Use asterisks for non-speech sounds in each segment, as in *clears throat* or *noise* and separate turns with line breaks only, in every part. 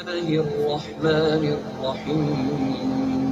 الله الرحمن الرحيم.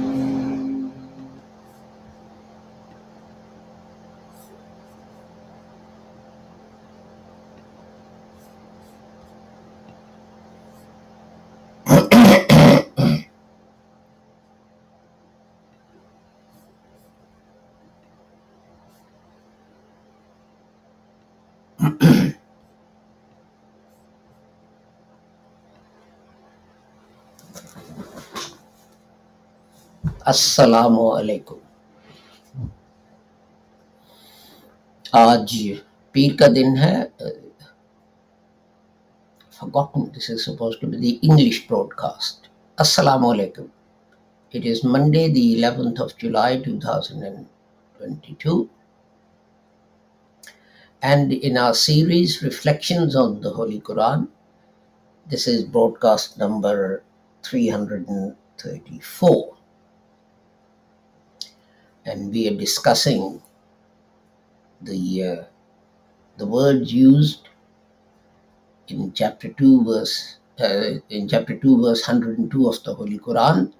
अस्सलाम वालेकुम आज पीर का दिन है forgotten this is supposed to be the English broadcast Assalamu alaikum it is Monday the 11th of July 2022 and in our series reflections on the Holy Quran this is broadcast number 334 and we are discussing the uh, the words used in chapter 2 verse uh, in chapter 2 verse 102 of the holy quran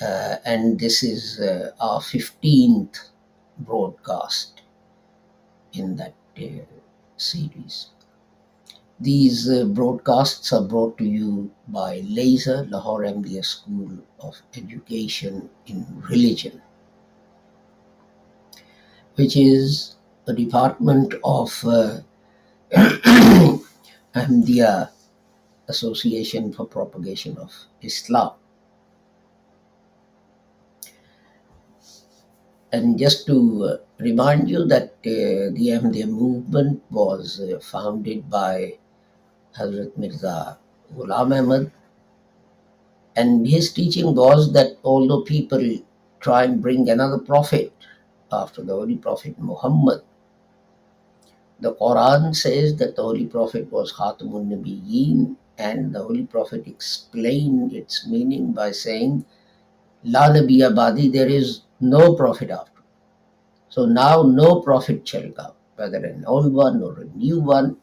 uh, and this is uh, our 15th broadcast in that uh, series. These uh, broadcasts are brought to you by laser lahore mds school of education in religion which is a department of uh, *clears throat* Ahmadiyya Association for Propagation of Islam. And just to uh, remind you that uh, the Ahmadiyya movement was uh, founded by Hazrat Mirza Ghulam Ahmad, and his teaching was that although people try and bring another prophet after the Holy Prophet Muhammad, the Quran says that the Holy Prophet was Khatamun Nabiyyin, and the Holy Prophet explained its meaning by saying, La Nabiya Badi, there is no prophet after. So now no prophet shall come, whether an old one or a new one.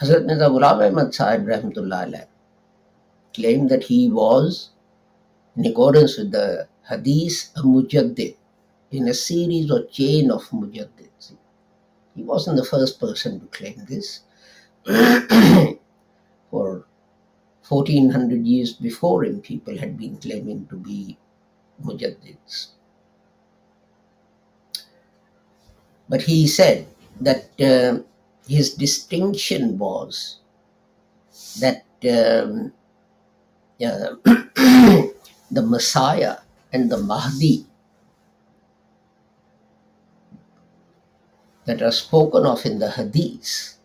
Hazrat Mirza Ghulam Ahmad Sahib Rahmatullah claimed that he was, in accordance with the Hadith, a mujaddid in a series or chain of mujaddids. He wasn't the first person to claim this. *clears throat* For 1400 years before him, people had been claiming to be mujaddids. But he said that uh, his distinction was that um, uh, *clears throat* the Messiah and the Mahdi that are spoken of in the Hadith,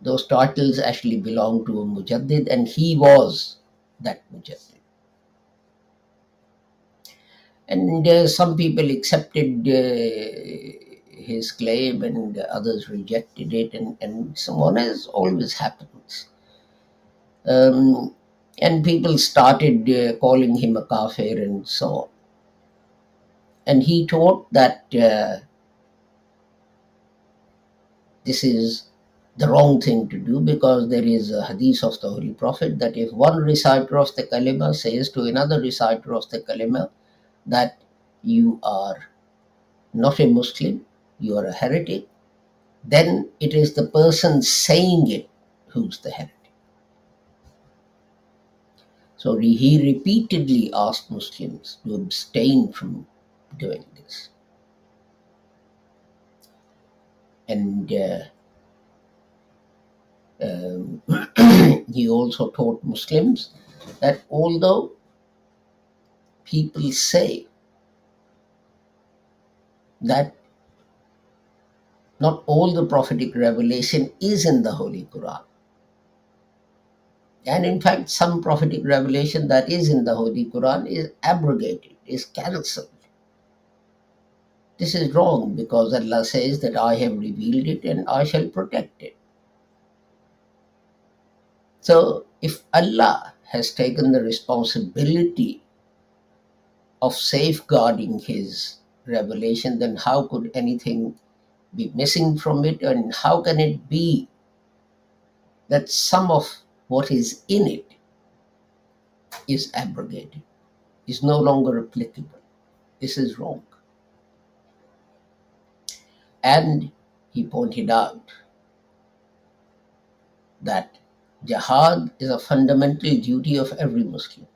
those titles actually belong to a Mujaddid, and he was that Mujaddid. And uh, some people accepted uh, his claim, and others rejected it, and, and so on, as always happens. Um, and people started uh, calling him a kafir and so on. And he taught that uh, this is the wrong thing to do because there is a hadith of the Holy Prophet that if one reciter of the kalima says to another reciter of the kalima that you are not a Muslim, you are a heretic, then it is the person saying it who's the heretic. So he repeatedly asked Muslims to abstain from doing this. And uh, um, *clears throat* he also taught Muslims that although people say that not all the prophetic revelation is in the Holy Quran, and in fact, some prophetic revelation that is in the Holy Quran is abrogated, is cancelled. This is wrong because Allah says that I have revealed it and I shall protect it. So, if Allah has taken the responsibility of safeguarding His revelation, then how could anything be missing from it? And how can it be that some of what is in it is abrogated, is no longer applicable? This is wrong. And he pointed out that jihad is a fundamental duty of every Muslim.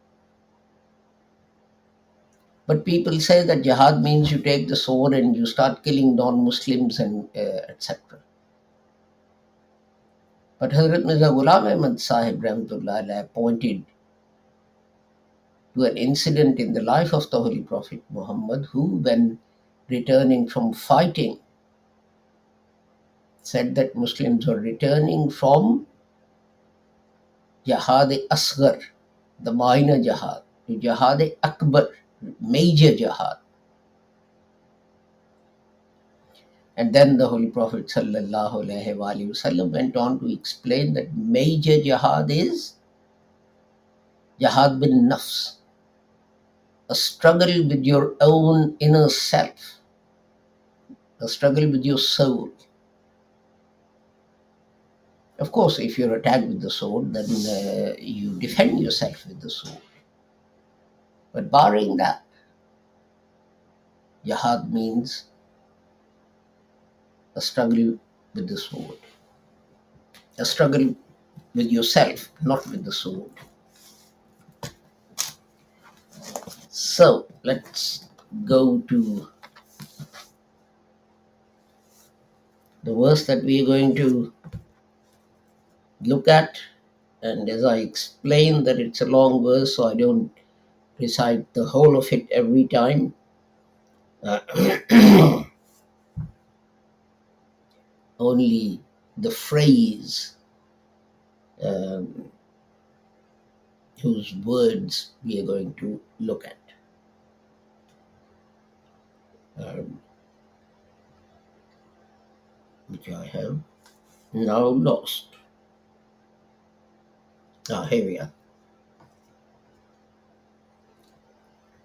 But people say that jihad means you take the sword and you start killing non-Muslims and uh, etc. But Hazrat Mirza Ghulam Ahmad Sahib Rahmatullah pointed to an incident in the life of the Holy Prophet Muhammad, who, when returning from fighting, said that Muslims were returning from Jihad Asghar, the minor jihad, to Jihad Akbar, major jihad. And then the Holy Prophet wasallam went on to explain that major jihad is jihad bin nafs, a struggle with your own inner self, a struggle with your soul. Of course, if you're attacked with the sword, then uh, you defend yourself with the sword. But barring that, jihad means a struggle with the sword, a struggle with yourself, not with the sword. So let's go to the verse that we are going to look at. And as I explained, that it's a long verse, so I don't recite the whole of it every time. Uh, *clears throat* only the phrase um, whose words we are going to look at. Um, which I have now lost. Ah, here we are.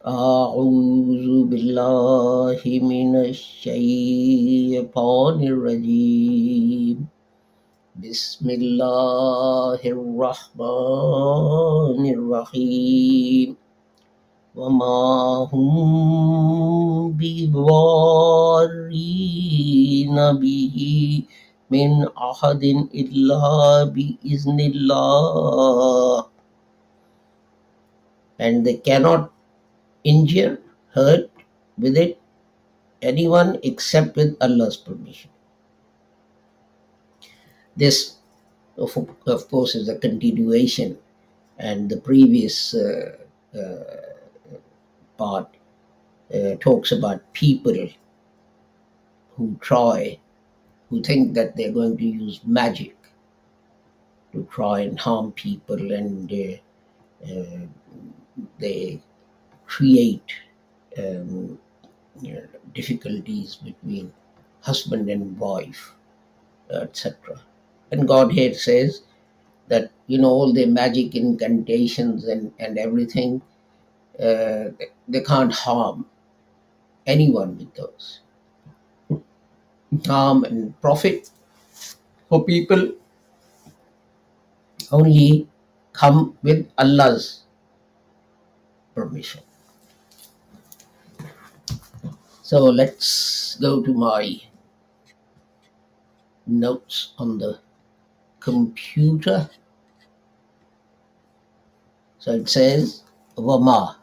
أعوذ بالله من الشيطان الرجيم. بسم الله الرحمن الرحيم. وما هم بضارين به من أحد إلا بإذن الله. And they cannot injure, hurt with it anyone except with Allah's permission. This, of, of course, is a continuation, and the previous uh, uh, part uh, talks about people who try, who think that they're going to use magic to try and harm people, and uh, uh, they create um, you know, difficulties between husband and wife, etc. And God here says that you know all the magic incantations and, and everything, uh, they can't harm anyone with those. Harm and profit for people only come with Allah's permission. So let's go to my notes on the computer. So it says Vama.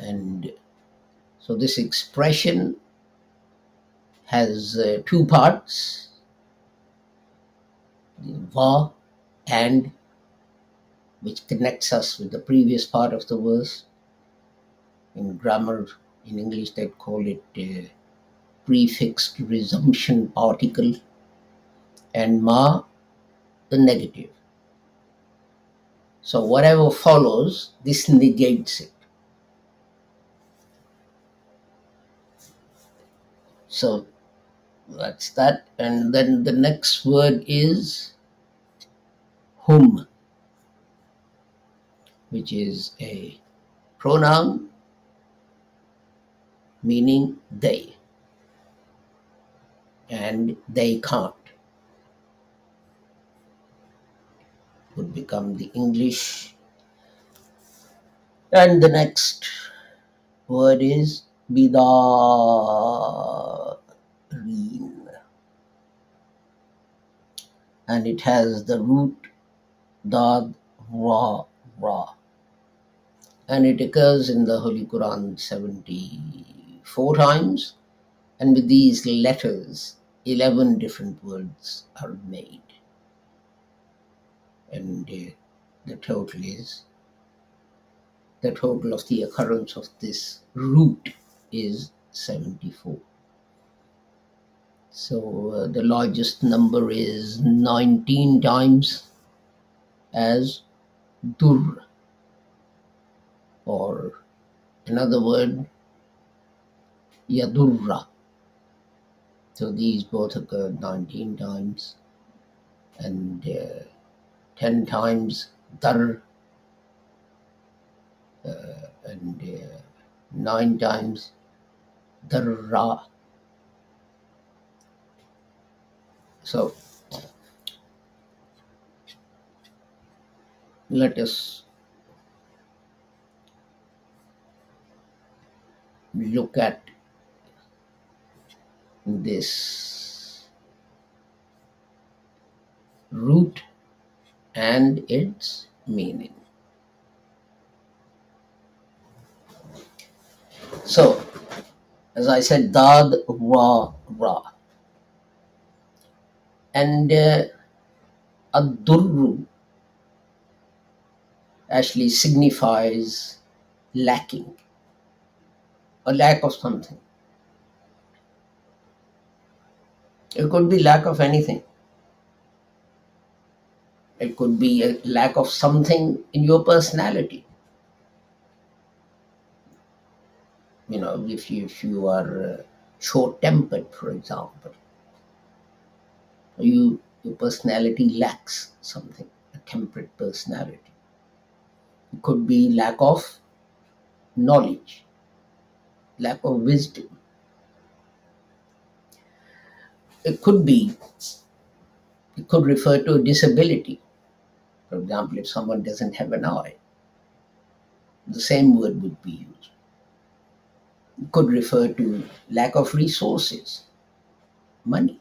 And so this expression has uh, two parts Va and which connects us with the previous part of the verse. In grammar, in English, they call it a prefixed resumption particle, and ma, the negative. So whatever follows, this negates it. So that's that. And then the next word is whom, which is a pronoun meaning they. and they can't would become the English. And the next word is bidareen. And it has the root dad ra ra. And it occurs in the Holy Quran 74 times. And with these letters, 11 different words are made. And uh, the total is the total of the occurrence of this root is 74. So uh, the largest number is 19 times as dur, or another word, yadurra. So these both occur 19 times and uh, 10 times dar uh, and uh, 9 times darra. So let us look at this root and its meaning. So, as I said, Dad Ra Ra. And uh, Ad-Durru actually signifies lacking, a lack of something. It could be lack of anything. It could be a lack of something in your personality. You know, if you, if you are uh, short-tempered, for example, you your personality lacks something, a temperate personality. It could be lack of knowledge, lack of wisdom. It could be, it could refer to a disability. For example, if someone doesn't have an eye, the same word would be used. It could refer to lack of resources, money,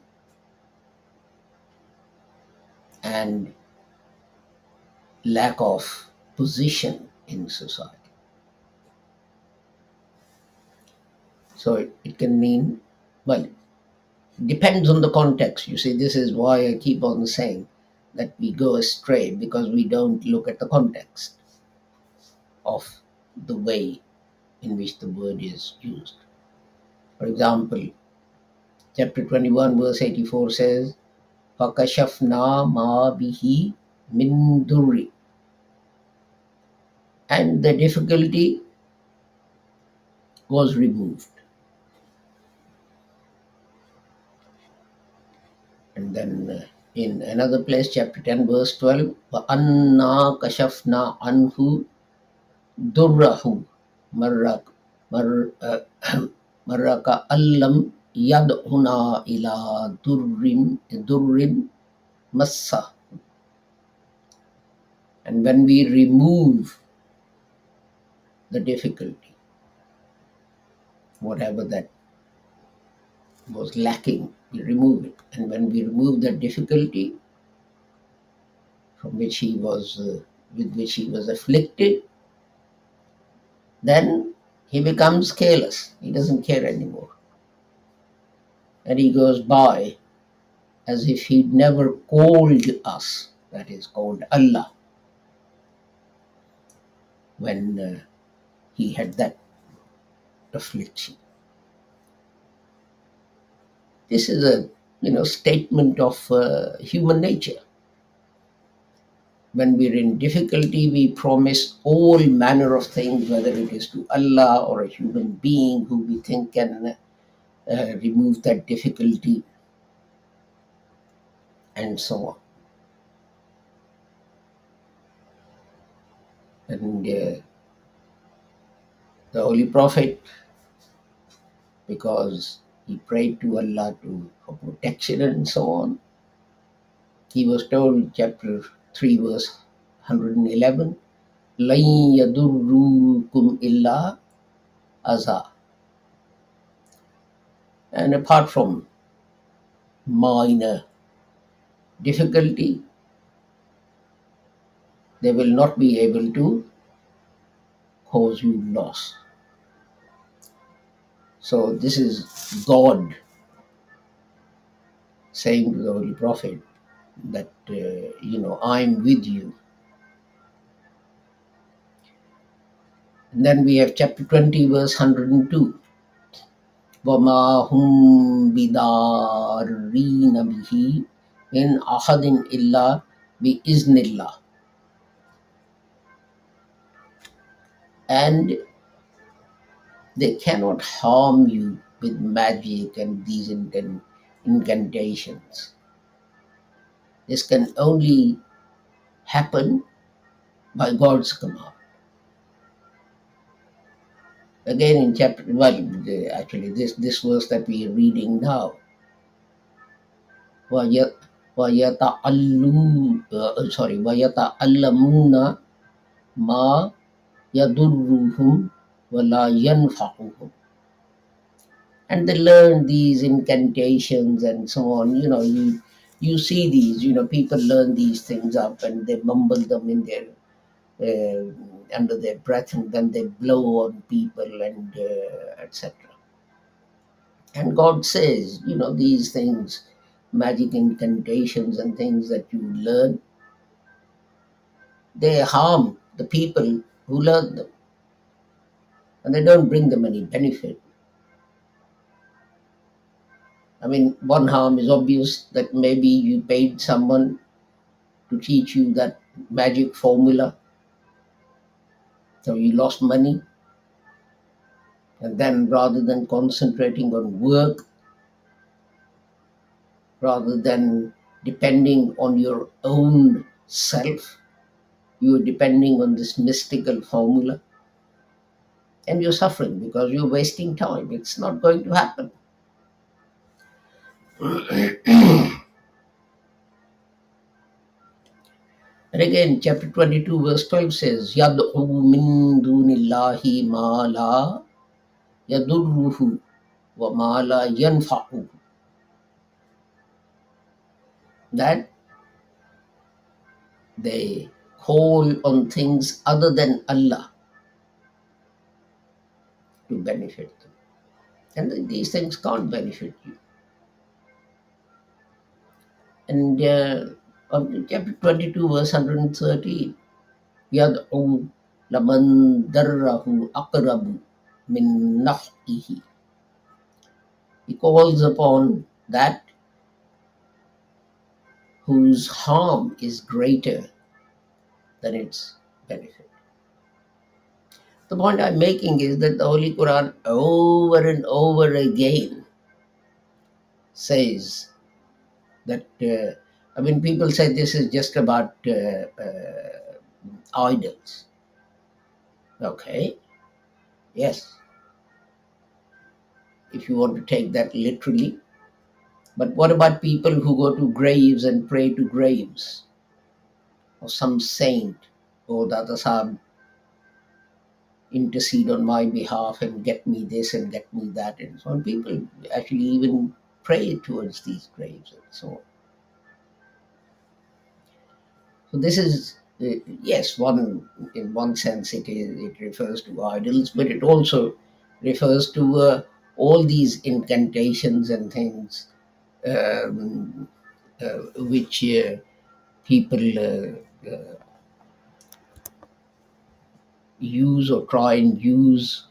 and lack of position in society. So it, it can mean, well, depends on the context. You see, this is why I keep on saying that we go astray because we don't look at the context of the way in which the word is used. For example, chapter 21, verse 84 says, فَكَشَفْنَا مَا بِهِ مِن دُرِّ And the difficulty was removed. And then uh, in another place, chapter 10, verse 12, anna kashafna anhu durrahu marrak mar, uh, *coughs* marraka allam yadhuna ila durrim durrim massa. And when we remove the difficulty, whatever that was lacking, we remove it. And when we remove that difficulty from which he was, uh, with which he was afflicted, then he becomes careless. He doesn't care anymore. And he goes by as if he'd never called us, that is, called Allah, when uh, he had that affliction. This is a you know statement of uh, human nature. When we're in difficulty, we promise all manner of things, whether it is to Allah or a human being who we think can uh, remove that difficulty, and so on. And uh, the Holy Prophet, because he prayed to Allah to for protection and so on. He was told, chapter 3, verse 111, لَن يَضُرُّكُمْ إِلَّا أَذَى And apart from minor difficulty, they will not be able to cause you loss. So this is God saying to the Holy Prophet that, uh, you know, I'm with you. And then we have chapter 20, verse 102. وَمَا هُمْ بِضَارِّينَ بِهِ مِنْ أَحَدٍ إِلَّا بِإِذْنِ اللَّهِ And they cannot harm you with magic and these incan- incantations. This can only happen by God's command. Again in chapter, well, the- actually this, this verse that we are reading now, وَيَ- وَيَتَعَلُّ- uh, sorry, وَيَتَعَلَّمُونَ مَا يَضُرُّهُمْ وَلَا يَنْفَعُهُمْ and they learn these incantations and so on you know you you see these you know people learn these things up and they mumble them in their uh, under their breath and then they blow on people and uh, etc and god says you know these things magic incantations and things that you learn they harm the people who learn them and they don't bring them any benefit i mean one harm is obvious that maybe you paid someone to teach you that magic formula. So you lost money. And then rather than concentrating on work, rather than depending on your own self, you are depending on this mystical formula and you're suffering because you're wasting time. It's not going to happen. *clears throat* and again, chapter 22, verse 12 says, Yad'u min dunillahi ma la yadurruhu wa ma la yanfa'uhu. That they call on things other than Allah to benefit them. And then these things can't benefit you. And uh, on chapter 22, verse 113, يَدْعُو لَمَنْ دَرَّهُ أَقْرَبُ مِنْ نَفْعِهِ He calls upon that whose harm is greater than its benefit. The point I'm making is that the Holy Quran over and over again says that, uh, I mean, people say this is just about uh, uh, idols. Okay, yes, if you want to take that literally. But what about people who go to graves and pray to graves? Or some saint, or Dada Sahib, intercede on my behalf and get me this and get me that and so on. People actually even pray towards these graves and so on. So this is uh, yes, one in one sense it is it refers to idols, but it also refers to uh, all these incantations and things um, uh, which uh, people uh, uh, use or try and use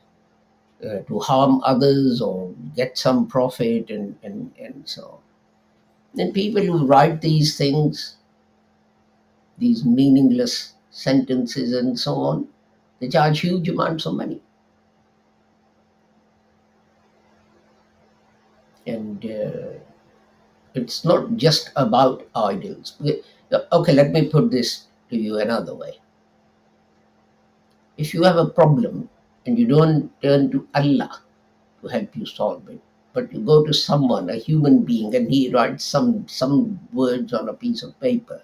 uh, to harm others or get some profit and, and, and so on. Then people who write these things, these meaningless sentences and so on, they charge huge amounts of money. And uh, it's not just about idols. Okay, okay, let me put this to you another way. If you have a problem and you don't turn to Allah to help you solve it, but you go to someone, a human being, and he writes some some words on a piece of paper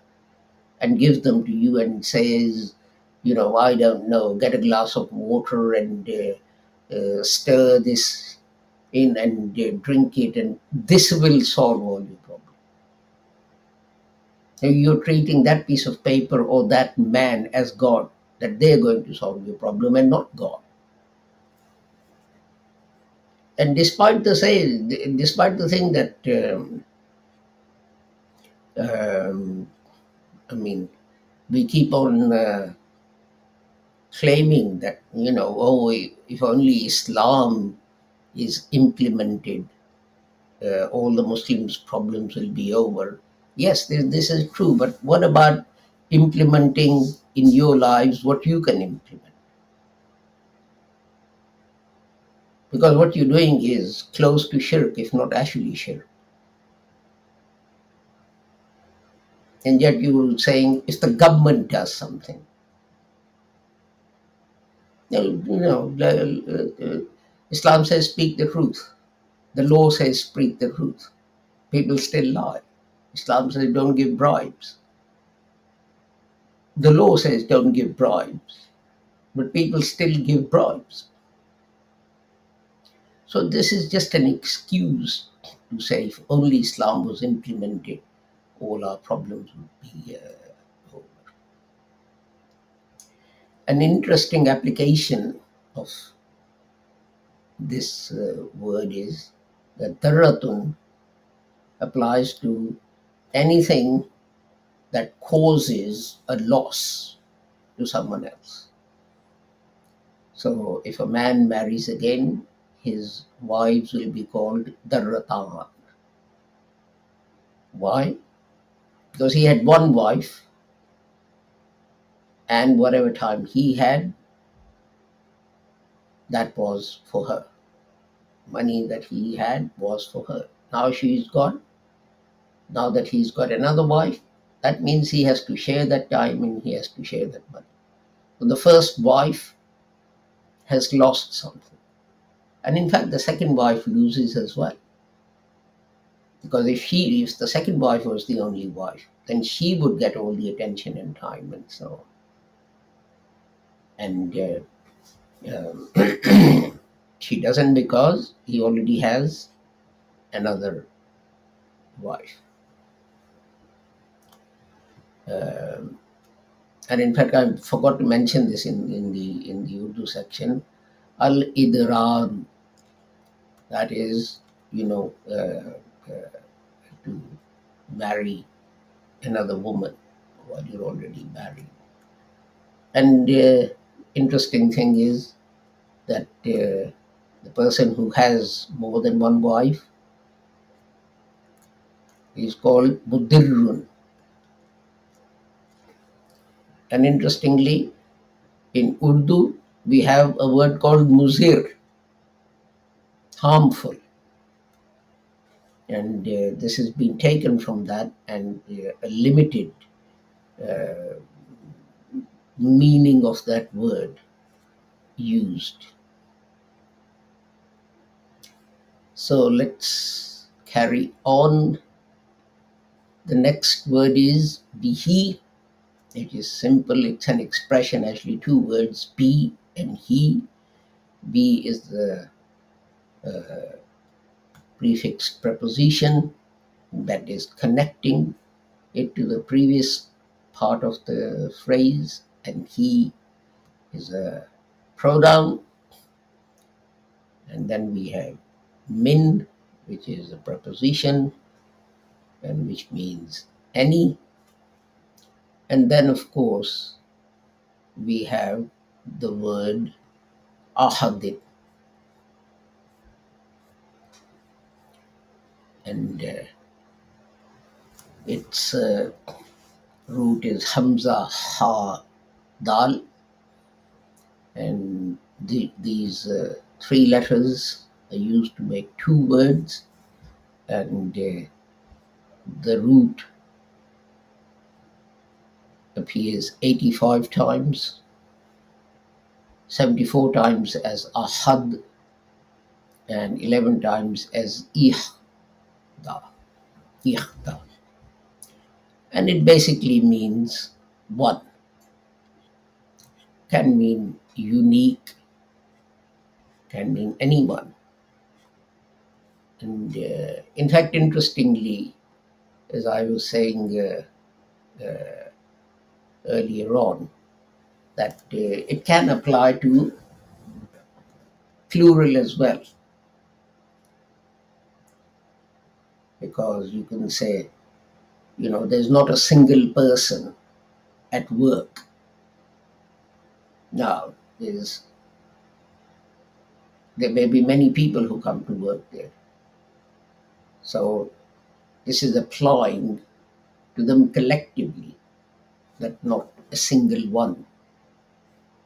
and gives them to you and says, you know, I don't know, get a glass of water and uh, uh, stir this in and uh, drink it, and this will solve all your problems. So you're treating that piece of paper or that man as God, that they're going to solve your problem and not God. And despite the say, despite the thing that um, um, I mean, we keep on uh, claiming that you know, oh, if only Islam is implemented, uh, all the Muslims' problems will be over. Yes, this, this is true, but what about implementing in your lives what you can implement? Because what you're doing is close to shirk, if not actually shirk. And yet you're saying if the government does something, you know, uh, uh, Islam says speak the truth. The law says speak the truth. People still lie. Islam says don't give bribes. The law says don't give bribes, but people still give bribes. So this is just an excuse to say if only Islam was implemented, all our problems would be uh, over. An interesting application of this uh, word is that daratun applies to anything that causes a loss to someone else. So if a man marries again, his wives will be called Darratan. Why? Because he had one wife, and whatever time he had, that was for her. Money that he had was for her. Now she's gone. Now that he's got another wife, that means he has to share that time and he has to share that money. So the first wife has lost something. And in fact, the second wife loses as well. Because if she, if the second wife was the only wife, then she would get all the attention and time and so on. And uh, um, *clears throat* she doesn't because he already has another wife. Um, and in fact, I forgot to mention this in, in the in the Urdu section. Al idrar, that is, you know, uh, uh, to marry another woman while you're already married. And uh, interesting thing is that uh, the person who has more than one wife is called Mudirrun. And interestingly, in Urdu, we have a word called muzir, harmful. And uh, this has been taken from that and uh, a limited uh, meaning of that word used. So let's carry on. The next word is bihi. It is simple, it's an expression, actually, two words, be and he. Be is the uh, prefix preposition that is connecting it to the previous part of the phrase, and he is a pronoun. And then we have min, which is a preposition, and which means any. And then, of course, we have the word ahadin. And uh, its uh, root is Hamza Ha Dal. And the, these uh, three letters are used to make two words. And uh, the root appears 85 times, 74 times as ahad, and 11 times as ihda, ihda. And it basically means one, can mean unique, can mean anyone. And uh, in fact, interestingly, as I was saying uh, uh, earlier on, that uh, it can apply to plural as well, because you can say, you know, there's not a single person at work. Now, there's there may be many people who come to work there. So this is applying to them collectively, that not a single one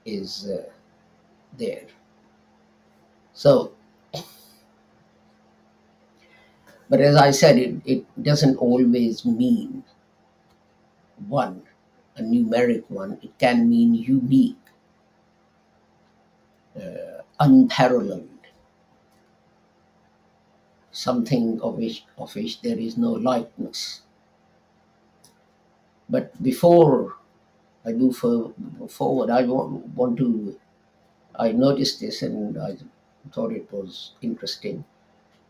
is uh, there. So, but as I said, it, it doesn't always mean one, a numeric one. It can mean unique, uh, unparalleled, something of which, of which there is no likeness. But before I move forward, I want, want to, I noticed this and I thought it was interesting.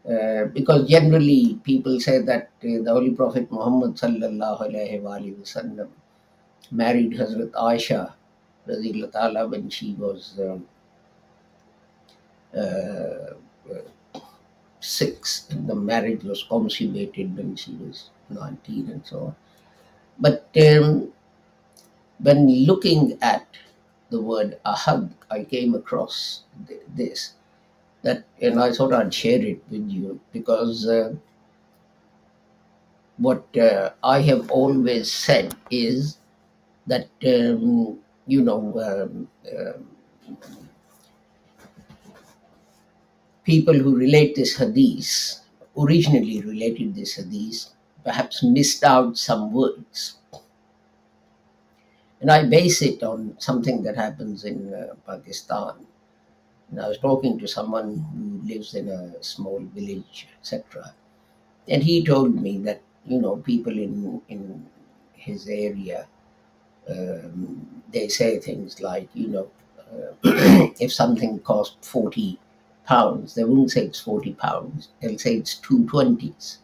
Uh, because generally people say that uh, the Holy Prophet Muhammad married Hazrat Aisha ta'ala when she was um, uh, six and the marriage was consummated when she was 19 and so on. But um, when looking at the word ahad, I came across th- this that and I thought I'd share it with you because uh, what uh, I have always said is that um, you know um, um people who relate this hadith originally related this hadith perhaps missed out some words and I base it on something that happens in uh, Pakistan. And I was talking to someone who lives in a small village, etc. And he told me that, you know, people in, in his area, um, they say things like, you know, uh, *clears throat* if something costs 40 pounds, they won't say it's 40 pounds, they'll say it's two twenties.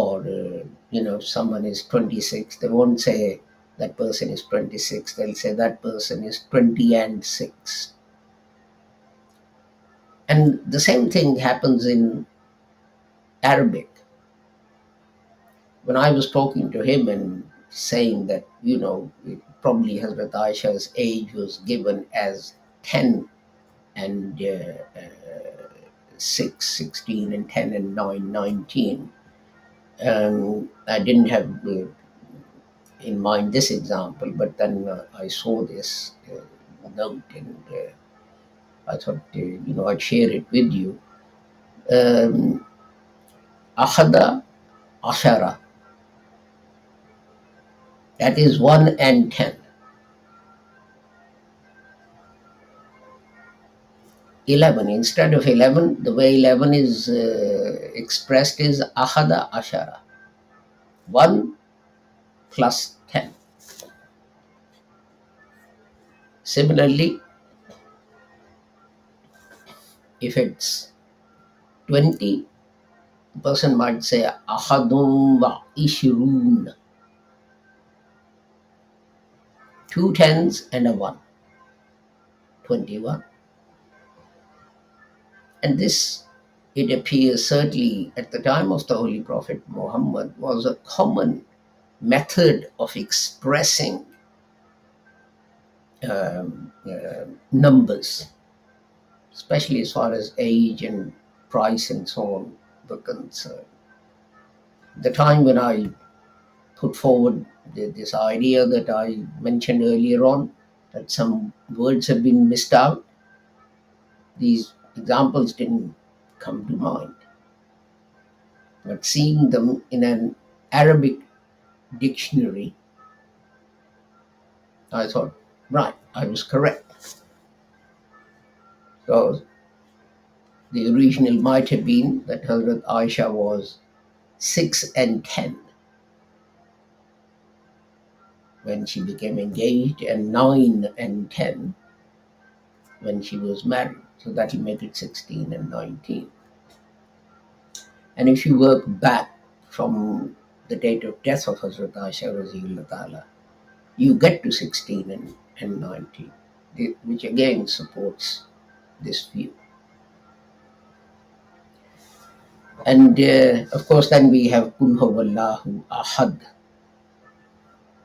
Or, uh, you know, someone is 26, they won't say that person is 26, they'll say that person is 20 and 6. And the same thing happens in Arabic. When I was talking to him and saying that, you know, probably Hazrat Aisha's age was given as 10 and uh, uh, 6, 16, and 10 and 9, 19. Um, I didn't have uh, in mind this example, but then uh, I saw this uh, note and uh, I thought, uh, you know, I'd share it with you. Um, Ashara, that is 1 and 10. 11, instead of 11, the way 11 is uh, expressed is Ahada Ashara, 1 plus 10. Similarly, if it's 20, the person might say Ahadun wa Ishirun, two tens and a one, 21. And this, it appears certainly at the time of the Holy Prophet Muhammad, was a common method of expressing um, uh, numbers, especially as far as age and price and so on were concerned. The time when I put forward th- this idea that I mentioned earlier on, that some words have been missed out, these examples didn't come to mind. But seeing them in an Arabic dictionary, I thought, right, I was correct. So The original might have been that Hazrat Aisha was 6 and 10 when she became engaged, and 9 and 10 when she was married. So that will make it 16 and 19. And if you work back from the date of death of Hazrat Raziullah Ta'ala, you get to 16 and, and 19, which again supports this view. And uh, of course, then we have Kul Huwallahu Ahad,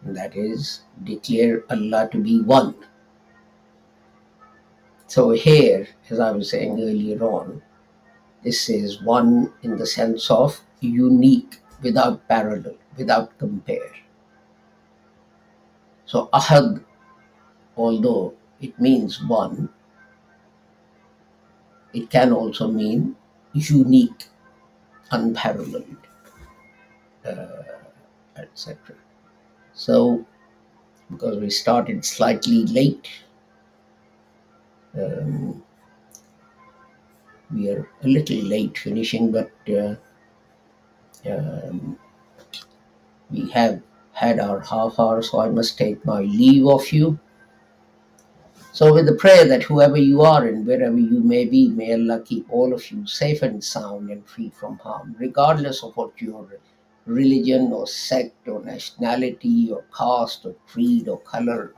that is declare Allah to be one. So here, as I was saying earlier on, this is one in the sense of unique, without parallel, without compare. So Ahad, although it means one, it can also mean unique, unparalleled, uh, etc. So, because we started slightly late, um, we are a little late finishing, but uh, um, we have had our half hour, so I must take my leave of you. So, with the prayer that whoever you are and wherever you may be, may Allah keep all of you safe and sound and free from harm, regardless of what your religion or sect or nationality or caste or creed or color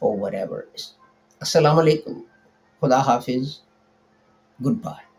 or whatever is. Assalamu alaikum. خدا حافظ. گڈ بائے